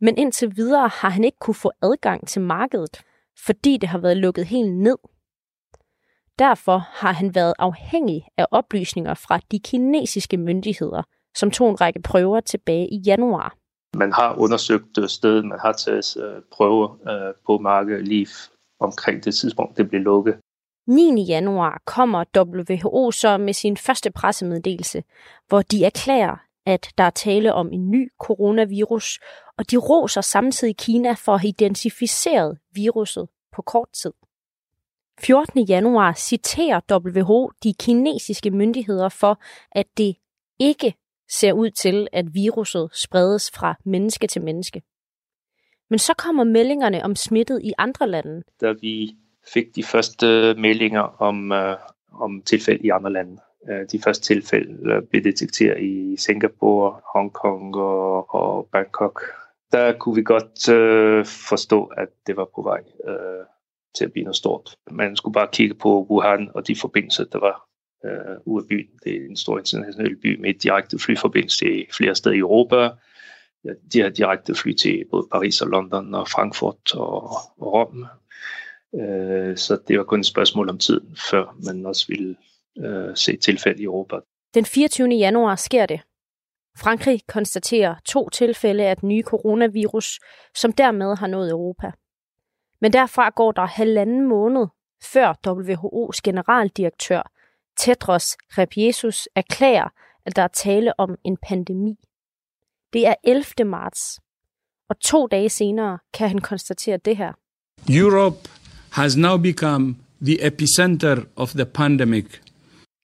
men indtil videre har han ikke kunne få adgang til markedet, fordi det har været lukket helt ned. Derfor har han været afhængig af oplysninger fra de kinesiske myndigheder, som tog en række prøver tilbage i januar. Man har undersøgt øh, stedet, man har taget øh, prøver øh, på markedet lige omkring det tidspunkt, det blev lukket. 9. januar kommer WHO så med sin første pressemeddelelse, hvor de erklærer, at der er tale om en ny coronavirus, og de roser samtidig Kina for at have identificeret viruset på kort tid. 14. januar citerer WHO de kinesiske myndigheder for, at det ikke ser ud til, at viruset spredes fra menneske til menneske. Men så kommer meldingerne om smittet i andre lande. Da vi fik de første øh, meldinger om, øh, om tilfælde i andre lande. Øh, de første tilfælde blev detekteret i Singapore, Hongkong og, og Bangkok. Der kunne vi godt øh, forstå, at det var på vej øh, til at blive noget stort. Man skulle bare kigge på Wuhan og de forbindelser, der var øh, ude af byen. Det er en stor international by med direkte flyforbindelse til flere steder i Europa. Ja, de har direkte fly til både Paris og London og Frankfurt og, og Rom. Øh, så det var kun et spørgsmål om tid, før man også ville uh, se tilfælde i Europa. Den 24. januar sker det. Frankrig konstaterer to tilfælde af den nye coronavirus, som dermed har nået Europa. Men derfra går der halvanden måned, før WHO's generaldirektør Tedros Ghebreyesus erklærer, at der er tale om en pandemi. Det er 11. marts, og to dage senere kan han konstatere det her. Europe has now become the epicenter of the pandemic.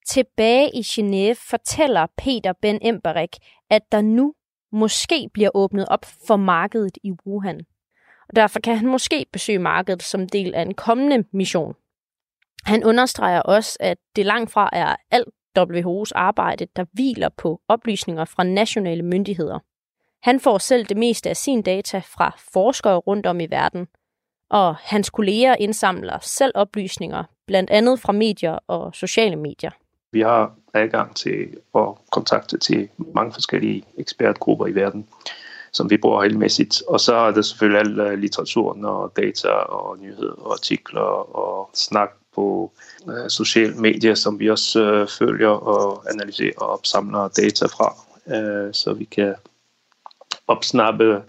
Tilbage i Genève fortæller Peter Ben Embarek, at der nu måske bliver åbnet op for markedet i Wuhan. Og derfor kan han måske besøge markedet som del af en kommende mission. Han understreger også, at det langt fra er alt WHO's arbejde, der hviler på oplysninger fra nationale myndigheder. Han får selv det meste af sin data fra forskere rundt om i verden, og hans kolleger indsamler selv oplysninger, blandt andet fra medier og sociale medier. Vi har adgang til at kontakte til mange forskellige ekspertgrupper i verden, som vi bruger regelmæssigt. Og så er der selvfølgelig al øh, litteraturen og data og nyheder og artikler og snak på øh, sociale medier, som vi også øh, følger og analyserer og opsamler data fra, øh, så vi kan opsnappe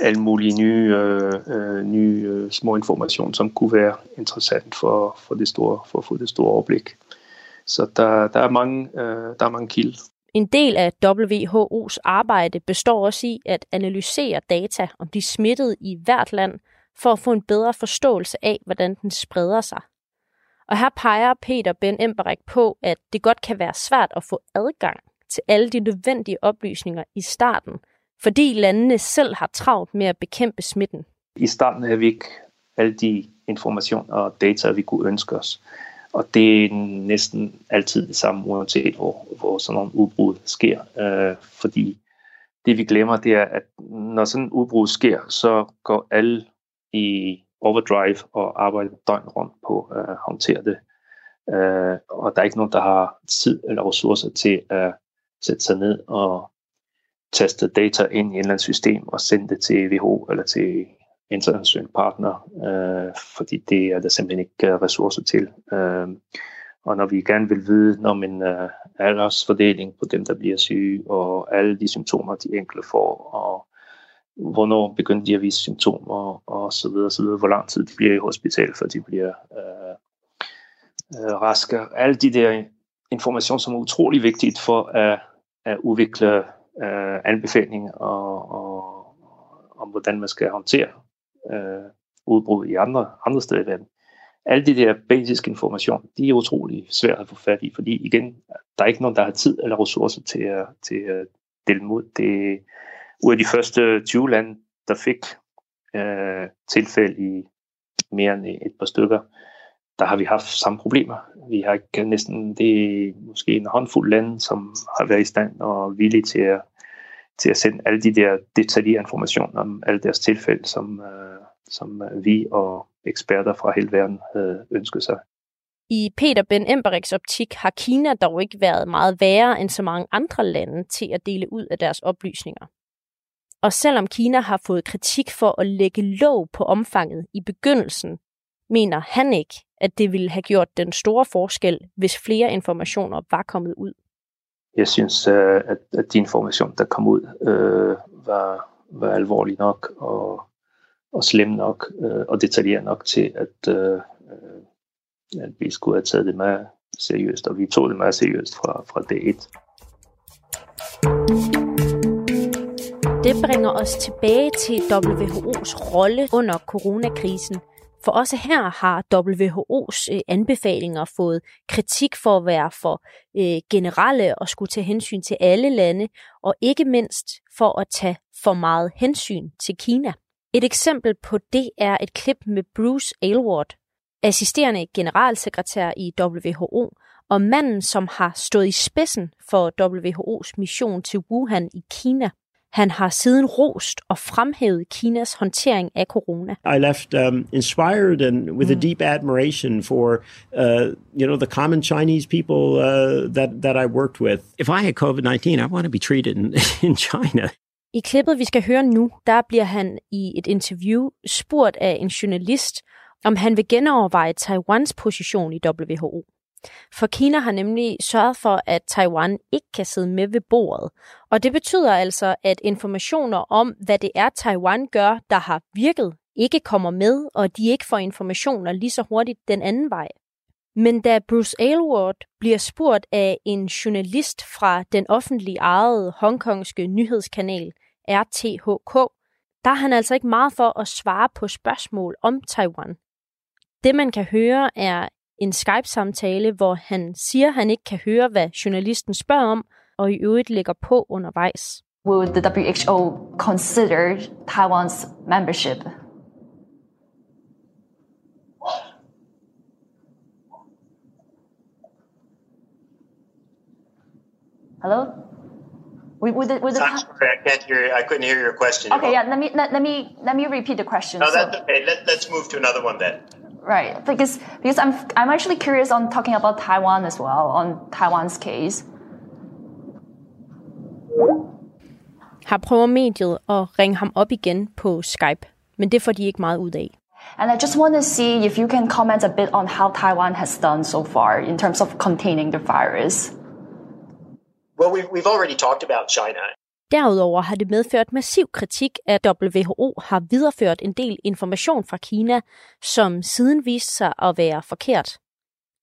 alle mulige nye, øh, øh nye øh, små informationer, som kunne være interessant for, for, det store, for at få det store overblik. Så der, der, er mange, uh, der er mange kilder. En del af WHO's arbejde består også i at analysere data om de smittede i hvert land, for at få en bedre forståelse af, hvordan den spreder sig. Og her peger Peter Ben Embarek på, at det godt kan være svært at få adgang til alle de nødvendige oplysninger i starten, fordi landene selv har travlt med at bekæmpe smitten. I starten havde vi ikke alle de informationer og data, vi kunne ønske os. Og det er næsten altid det samme, uanset hvor, hvor sådan nogle udbrud sker. Øh, fordi det vi glemmer, det er, at når sådan en udbrud sker, så går alle i overdrive og arbejder døgn rundt på at håndtere det. Øh, og der er ikke nogen, der har tid eller ressourcer til at sætte sig ned og taste data ind i et eller andet system og sende det til WHO eller til internationale partner, øh, fordi det er der simpelthen ikke øh, ressourcer til. Øh, og når vi gerne vil vide, om en øh, aldersfordeling på dem, der bliver syge, og alle de symptomer, de enkelte får, og hvornår begynder de at vise symptomer, og så videre, så videre, hvor lang tid de bliver i hospital, før de bliver øh, øh, raske. Alle de der informationer, som er utrolig vigtigt for at, at udvikle øh, anbefalinger og, og, om, hvordan man skal håndtere øh, udbrud i andre, andre steder i verden. Alle de der basiske information, de er utrolig svære at få fat i, fordi igen, der er ikke nogen, der har tid eller ressourcer til at, til at dele mod. Det, ud af de første 20 lande, der fik øh, tilfælde i mere end et par stykker, der har vi haft samme problemer. Vi har ikke næsten, det er måske en håndfuld lande, som har været i stand og villige til at, til at sende alle de der detaljerede informationer om alle deres tilfælde, som, øh, som øh, vi og eksperter fra hele verden havde ønsket sig. I Peter Ben Emberiks optik har Kina dog ikke været meget værre end så mange andre lande til at dele ud af deres oplysninger. Og selvom Kina har fået kritik for at lægge låg på omfanget i begyndelsen, mener han ikke, at det ville have gjort den store forskel, hvis flere informationer var kommet ud. Jeg synes, øh, at, at de information, der kom ud, øh, var, var alvorlig nok og, og slem nok øh, og detaljeret nok til, at, øh, at vi skulle have taget det meget seriøst, og vi tog det meget seriøst fra, fra dag 1. Det bringer os tilbage til WHO's rolle under coronakrisen. For også her har WHO's øh, anbefalinger fået kritik for at være for øh, generelle og skulle tage hensyn til alle lande, og ikke mindst for at tage for meget hensyn til Kina. Et eksempel på det er et klip med Bruce Aylward, assisterende generalsekretær i WHO, og manden, som har stået i spidsen for WHO's mission til Wuhan i Kina. Han har siden rost og fremhævet Kinas håndtering af corona. I left um, inspired and with mm. a deep admiration for uh, you know the common Chinese people uh, that that I worked with. If I had COVID-19, I want to be treated in, in China. I klippet, vi skal høre nu, der bliver han i et interview spurgt af en journalist, om han vil genoverveje Taiwans position i WHO. For Kina har nemlig sørget for, at Taiwan ikke kan sidde med ved bordet. Og det betyder altså, at informationer om, hvad det er, Taiwan gør, der har virket, ikke kommer med, og de ikke får informationer lige så hurtigt den anden vej. Men da Bruce Aylward bliver spurgt af en journalist fra den offentlige ejede hongkongske nyhedskanal RTHK, der er han altså ikke meget for at svare på spørgsmål om Taiwan. Det man kan høre er en Skype-samtale, hvor han siger, at han ikke kan høre, hvad journalisten spørger om, og i øvrigt lægger på undervejs. Will the WHO consider Taiwan's membership? Hello? We, with the, with the I'm sorry, I can't hear. I couldn't hear your question. Okay, yeah. Let me let, let me let me repeat the question. No, that's so, okay. Let, let's move to another one then. Right, because because I'm I'm actually curious on talking about Taiwan as well on Taiwan's case. Har prøver mediet at oh, ringe ham op igen på Skype, men det får de ikke meget ud af. And I just want to see if you can comment a bit on how Taiwan has done so far in terms of containing the virus. Well, we've, we've already talked about China. Derudover har det medført massiv kritik, at WHO har videreført en del information fra Kina, som siden viste sig at være forkert.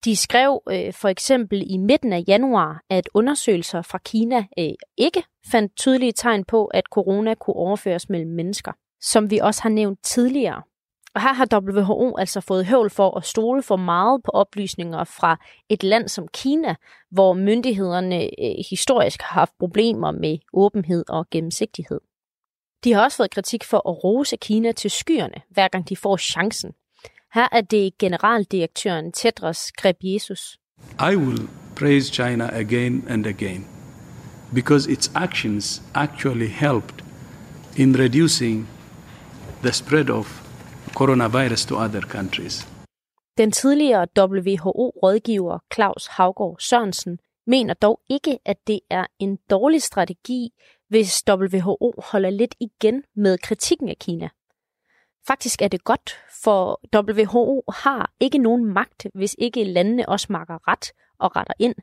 De skrev øh, for eksempel i midten af januar, at undersøgelser fra Kina øh, ikke fandt tydelige tegn på, at corona kunne overføres mellem mennesker, som vi også har nævnt tidligere. Og her har WHO altså fået høvl for at stole for meget på oplysninger fra et land som Kina, hvor myndighederne øh, historisk har haft problemer med åbenhed og gennemsigtighed. De har også fået kritik for at rose Kina til skyerne, hver gang de får chancen. Her er det generaldirektøren Tedros Ghebreyesus. I will praise China again and again because its actions actually helped in reducing the spread of coronavirus to other countries. Den tidligere WHO-rådgiver Claus Havgård Sørensen mener dog ikke, at det er en dårlig strategi, hvis WHO holder lidt igen med kritikken af Kina. Faktisk er det godt, for WHO har ikke nogen magt, hvis ikke landene også makker ret og retter ind.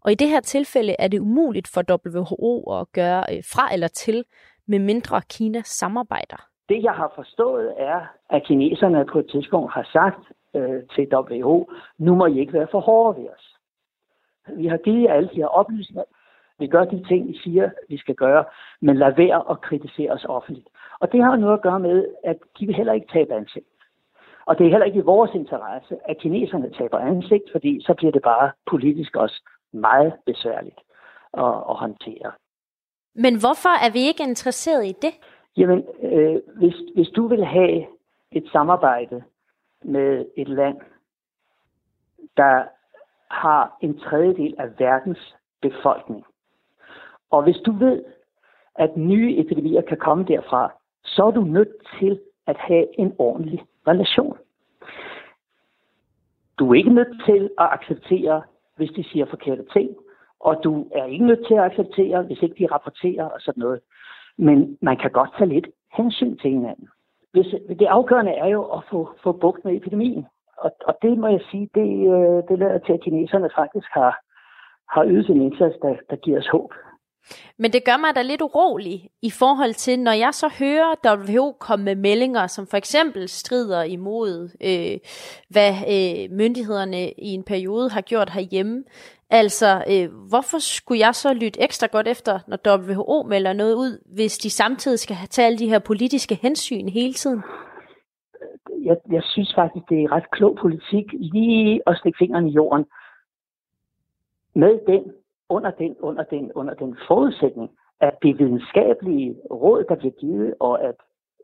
Og i det her tilfælde er det umuligt for WHO at gøre øh, fra eller til, med mindre Kina samarbejder. Det, jeg har forstået, er, at kineserne på et tidspunkt har sagt øh, til WHO, nu må I ikke være for hårde ved os. Vi har givet jer alle de her oplysninger. Vi gør de ting, I siger, vi skal gøre, men lad være at kritisere os offentligt. Og det har noget at gøre med, at de vil heller ikke tabe ansigt. Og det er heller ikke i vores interesse, at kineserne taber ansigt, fordi så bliver det bare politisk også meget besværligt at, at håndtere. Men hvorfor er vi ikke interesseret i det? Jamen, øh, hvis, hvis du vil have et samarbejde med et land, der har en tredjedel af verdens befolkning. Og hvis du ved, at nye epidemier kan komme derfra, så er du nødt til at have en ordentlig relation. Du er ikke nødt til at acceptere, hvis de siger forkerte ting, og du er ikke nødt til at acceptere, hvis ikke de rapporterer og sådan noget. Men man kan godt tage lidt hensyn til hinanden. Hvis, det afgørende er jo at få, få bugt med epidemien. Og, og det må jeg sige, det, øh, det lader til, at kineserne faktisk har, har ydet en indsats, der, der giver os håb. Men det gør mig da lidt urolig i forhold til, når jeg så hører WHO komme med meldinger, som for eksempel strider imod, øh, hvad øh, myndighederne i en periode har gjort herhjemme. Altså, øh, hvorfor skulle jeg så lytte ekstra godt efter, når WHO melder noget ud, hvis de samtidig skal have taget alle de her politiske hensyn hele tiden? Jeg, jeg synes faktisk, det er ret klog politik lige at stikke fingrene i jorden med den under den, under den, under den forudsætning, at det videnskabelige råd, der bliver givet, og at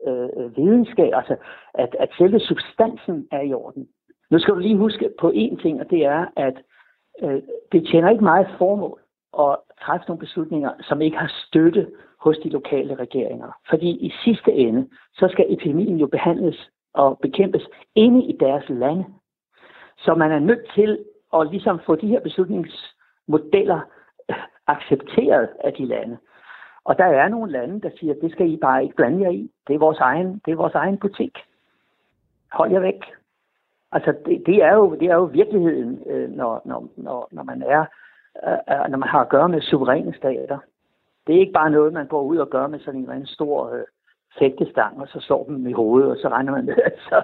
øh, videnskab, altså at, at selve substansen er i orden. Nu skal du lige huske på én ting, og det er, at øh, det tjener ikke meget formål at træffe nogle beslutninger, som ikke har støtte hos de lokale regeringer. Fordi i sidste ende, så skal epidemien jo behandles og bekæmpes inde i deres lande. Så man er nødt til at ligesom få de her beslutningsmodeller øh, accepteret af de lande. Og der er nogle lande, der siger, det skal I bare ikke blande jer i. Det er vores egen, det er vores egen butik. Hold jer væk. Altså, det, det, er, jo, det er jo virkeligheden, øh, når, når, når, når, man er, øh, øh, når man har at gøre med suveræne stater. Det er ikke bare noget, man går ud og gør med sådan en stor øh, fægtestang, og så slår dem i hovedet, og så regner man med, at så,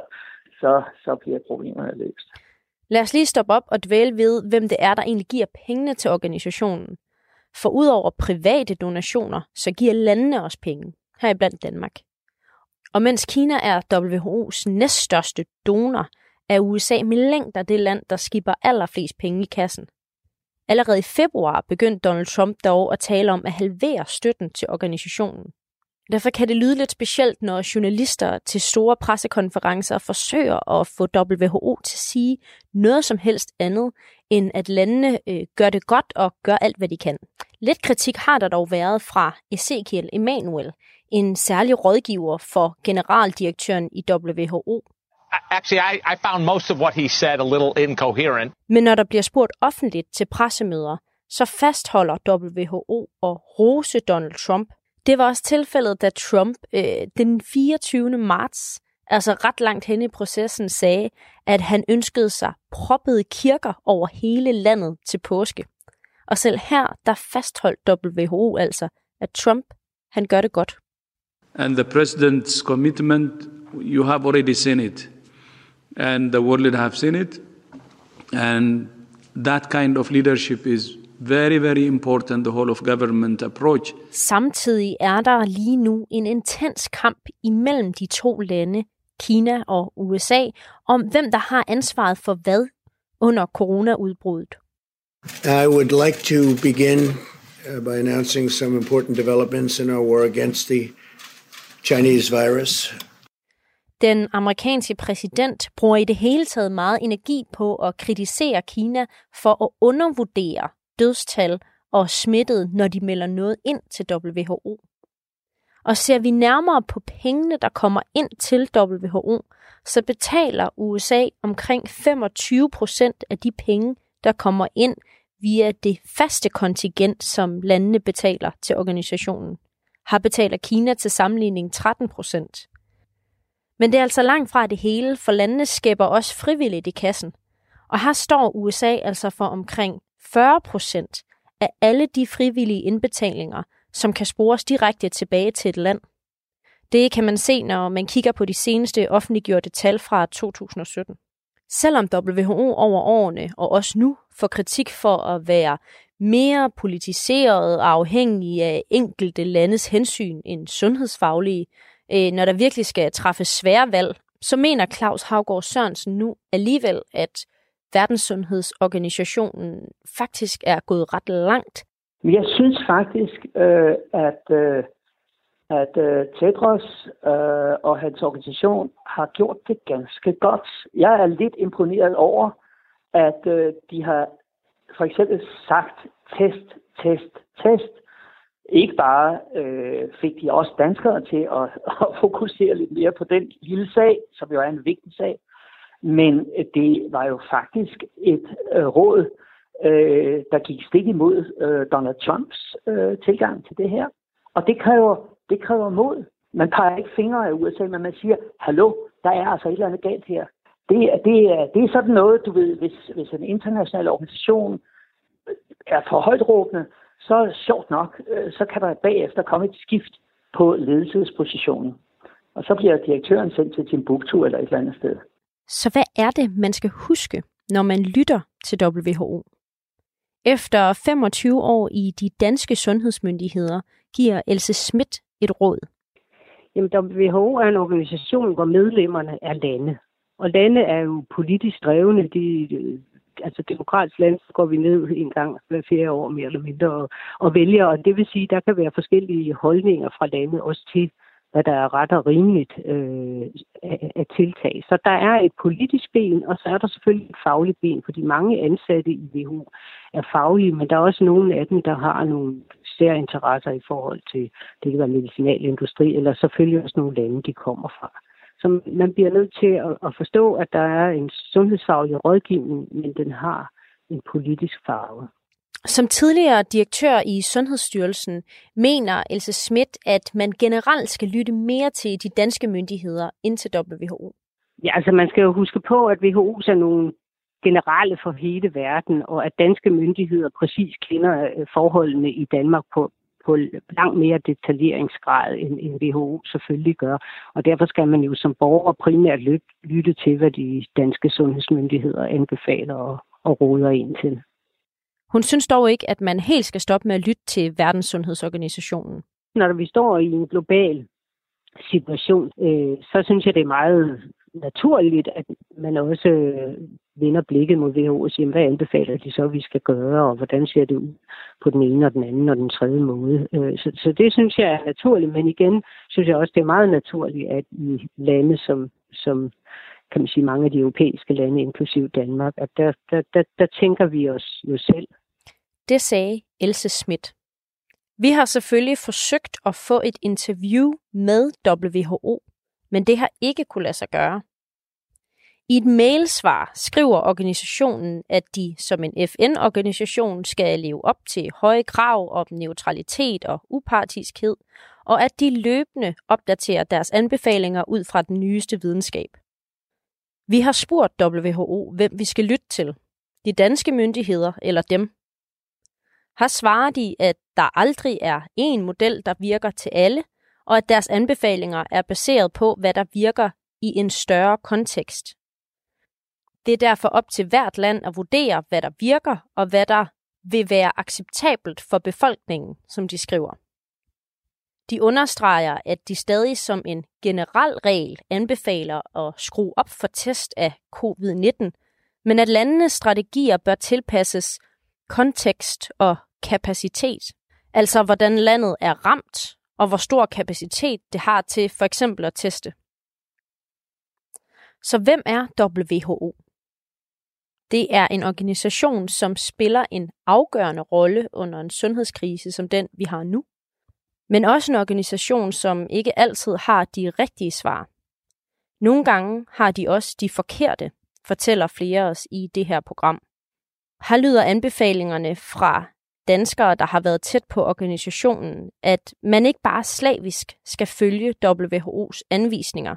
så, så bliver problemerne løst. Lad os lige stoppe op og dvæle ved, hvem det er, der egentlig giver pengene til organisationen. For udover private donationer, så giver landene også penge, heriblandt Danmark. Og mens Kina er WHO's næststørste donor, er USA med længder det land, der skipper allerflest penge i kassen. Allerede i februar begyndte Donald Trump dog at tale om at halvere støtten til organisationen. Derfor kan det lyde lidt specielt, når journalister til store pressekonferencer forsøger at få WHO til at sige noget som helst andet, end at landene øh, gør det godt og gør alt, hvad de kan. Lidt kritik har der dog været fra Ezekiel Emanuel, en særlig rådgiver for generaldirektøren i WHO. Actually, I, I found most of what he said a little incoherent. Men når der bliver spurgt offentligt til pressemøder, så fastholder WHO og rose Donald Trump det var også tilfældet, da Trump øh, den 24. marts, altså ret langt hen i processen, sagde, at han ønskede sig proppede kirker over hele landet til påske. Og selv her, der fastholdt WHO altså, at Trump, han gør det godt. And the president's commitment, you have already seen it. And the world have seen it. And that kind of leadership is very, very important, the whole of government approach. Samtidig er der lige nu en intens kamp imellem de to lande, Kina og USA, om hvem der har ansvaret for hvad under coronaudbruddet. I would like to begin uh, by announcing some important developments in our war against the Chinese virus. Den amerikanske præsident bruger i det hele taget meget energi på at kritisere Kina for at undervurdere dødstal og smittet, når de melder noget ind til WHO. Og ser vi nærmere på pengene, der kommer ind til WHO, så betaler USA omkring 25 procent af de penge, der kommer ind via det faste kontingent, som landene betaler til organisationen. Har betaler Kina til sammenligning 13 procent. Men det er altså langt fra det hele, for landene skaber også frivilligt i kassen. Og her står USA altså for omkring 40 procent af alle de frivillige indbetalinger, som kan spores direkte tilbage til et land. Det kan man se, når man kigger på de seneste offentliggjorte tal fra 2017. Selvom WHO over årene og også nu får kritik for at være mere politiseret og afhængig af enkelte landes hensyn end sundhedsfaglige, øh, når der virkelig skal træffes svære valg, så mener Claus Havgård Sørensen nu alligevel, at Verdenssundhedsorganisationen faktisk er gået ret langt. Jeg synes faktisk, øh, at, øh, at øh, Tedros øh, og hans organisation har gjort det ganske godt. Jeg er lidt imponeret over, at øh, de har for eksempel sagt test, test, test. Ikke bare øh, fik de også danskere til at, at fokusere lidt mere på den lille sag, som jo er en vigtig sag, men det var jo faktisk et øh, råd, øh, der gik stik imod øh, Donald Trumps øh, tilgang til det her. Og det kræver, det kræver mod. Man peger ikke fingre af USA, men man siger, hallo, der er altså et eller andet galt her. Det, det, er, det er sådan noget, du ved, hvis, hvis en international organisation øh, er for højt råbende, så sjovt nok, øh, så kan der bagefter komme et skift på ledelsespositionen. Og så bliver direktøren sendt til Timbuktu eller et eller andet sted. Så hvad er det, man skal huske, når man lytter til WHO? Efter 25 år i de danske sundhedsmyndigheder giver Else Schmidt et råd. Jamen, WHO er en organisation, hvor medlemmerne er lande. Og lande er jo politisk drevne. De, altså demokratisk land, så går vi ned en gang hver fjerde år mere eller mindre og, og vælger. Og det vil sige, der kan være forskellige holdninger fra lande også til, hvad der er ret og rimeligt øh, at, at tiltag. Så der er et politisk ben, og så er der selvfølgelig et fagligt ben, fordi mange ansatte i WHO er faglige, men der er også nogle af dem, der har nogle særinteresser i forhold til, det kan være medicinalindustri, eller selvfølgelig også nogle lande, de kommer fra. Så man bliver nødt til at, at forstå, at der er en sundhedsfaglig rådgivning, men den har en politisk farve. Som tidligere direktør i Sundhedsstyrelsen mener Else Schmidt, at man generelt skal lytte mere til de danske myndigheder end til WHO. Ja, altså man skal jo huske på, at WHO er nogle generelle for hele verden, og at danske myndigheder præcis kender øh, forholdene i Danmark på, på langt mere detaljeringsgrad, end, end WHO selvfølgelig gør. Og derfor skal man jo som borger primært lytte, til, hvad de danske sundhedsmyndigheder anbefaler og, og råder ind til. Hun synes dog ikke, at man helt skal stoppe med at lytte til Verdenssundhedsorganisationen. Når vi står i en global situation, øh, så synes jeg, det er meget naturligt, at man også øh, vender blikket mod WHO og siger, hvad anbefaler de så, vi skal gøre, og hvordan ser det ud på den ene og den anden og den tredje måde. Øh, så, så det synes jeg er naturligt, men igen synes jeg også, det er meget naturligt, at i lande som, som kan man sige, mange af de europæiske lande, inklusiv Danmark, at der, der, der, der tænker vi os jo selv. Det sagde Else Schmidt. Vi har selvfølgelig forsøgt at få et interview med WHO, men det har ikke kunne lade sig gøre. I et mailsvar skriver organisationen, at de som en FN-organisation skal leve op til høje krav om neutralitet og upartiskhed, og at de løbende opdaterer deres anbefalinger ud fra den nyeste videnskab. Vi har spurgt WHO, hvem vi skal lytte til. De danske myndigheder eller dem. Har svarer de, at der aldrig er én model, der virker til alle, og at deres anbefalinger er baseret på, hvad der virker i en større kontekst. Det er derfor op til hvert land at vurdere, hvad der virker, og hvad der vil være acceptabelt for befolkningen, som de skriver. De understreger, at de stadig som en generel regel anbefaler at skrue op for test af covid-19, men at landenes strategier bør tilpasses kontekst og kapacitet. Altså hvordan landet er ramt, og hvor stor kapacitet det har til for eksempel at teste. Så hvem er WHO? Det er en organisation, som spiller en afgørende rolle under en sundhedskrise som den, vi har nu, men også en organisation, som ikke altid har de rigtige svar. Nogle gange har de også de forkerte, fortæller flere os i det her program. Her lyder anbefalingerne fra danskere, der har været tæt på organisationen, at man ikke bare slavisk skal følge WHO's anvisninger,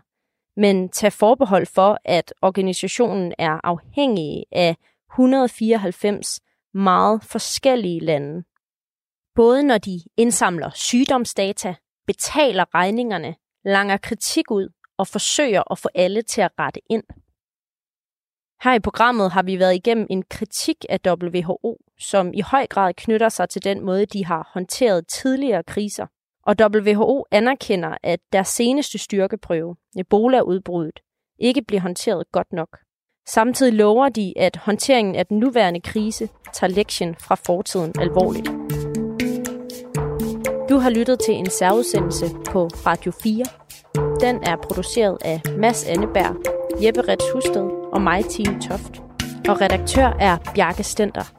men tage forbehold for, at organisationen er afhængig af 194 meget forskellige lande. Både når de indsamler sygdomsdata, betaler regningerne, langer kritik ud og forsøger at få alle til at rette ind. Her i programmet har vi været igennem en kritik af WHO, som i høj grad knytter sig til den måde, de har håndteret tidligere kriser. Og WHO anerkender, at deres seneste styrkeprøve, Ebola-udbruddet, ikke bliver håndteret godt nok. Samtidig lover de, at håndteringen af den nuværende krise tager lektien fra fortiden alvorligt. Du har lyttet til en særudsendelse på Radio 4. Den er produceret af Mads Anneberg, Jeppe Rets Husted og mig, Tine Toft. Og redaktør er Bjarke Stenter.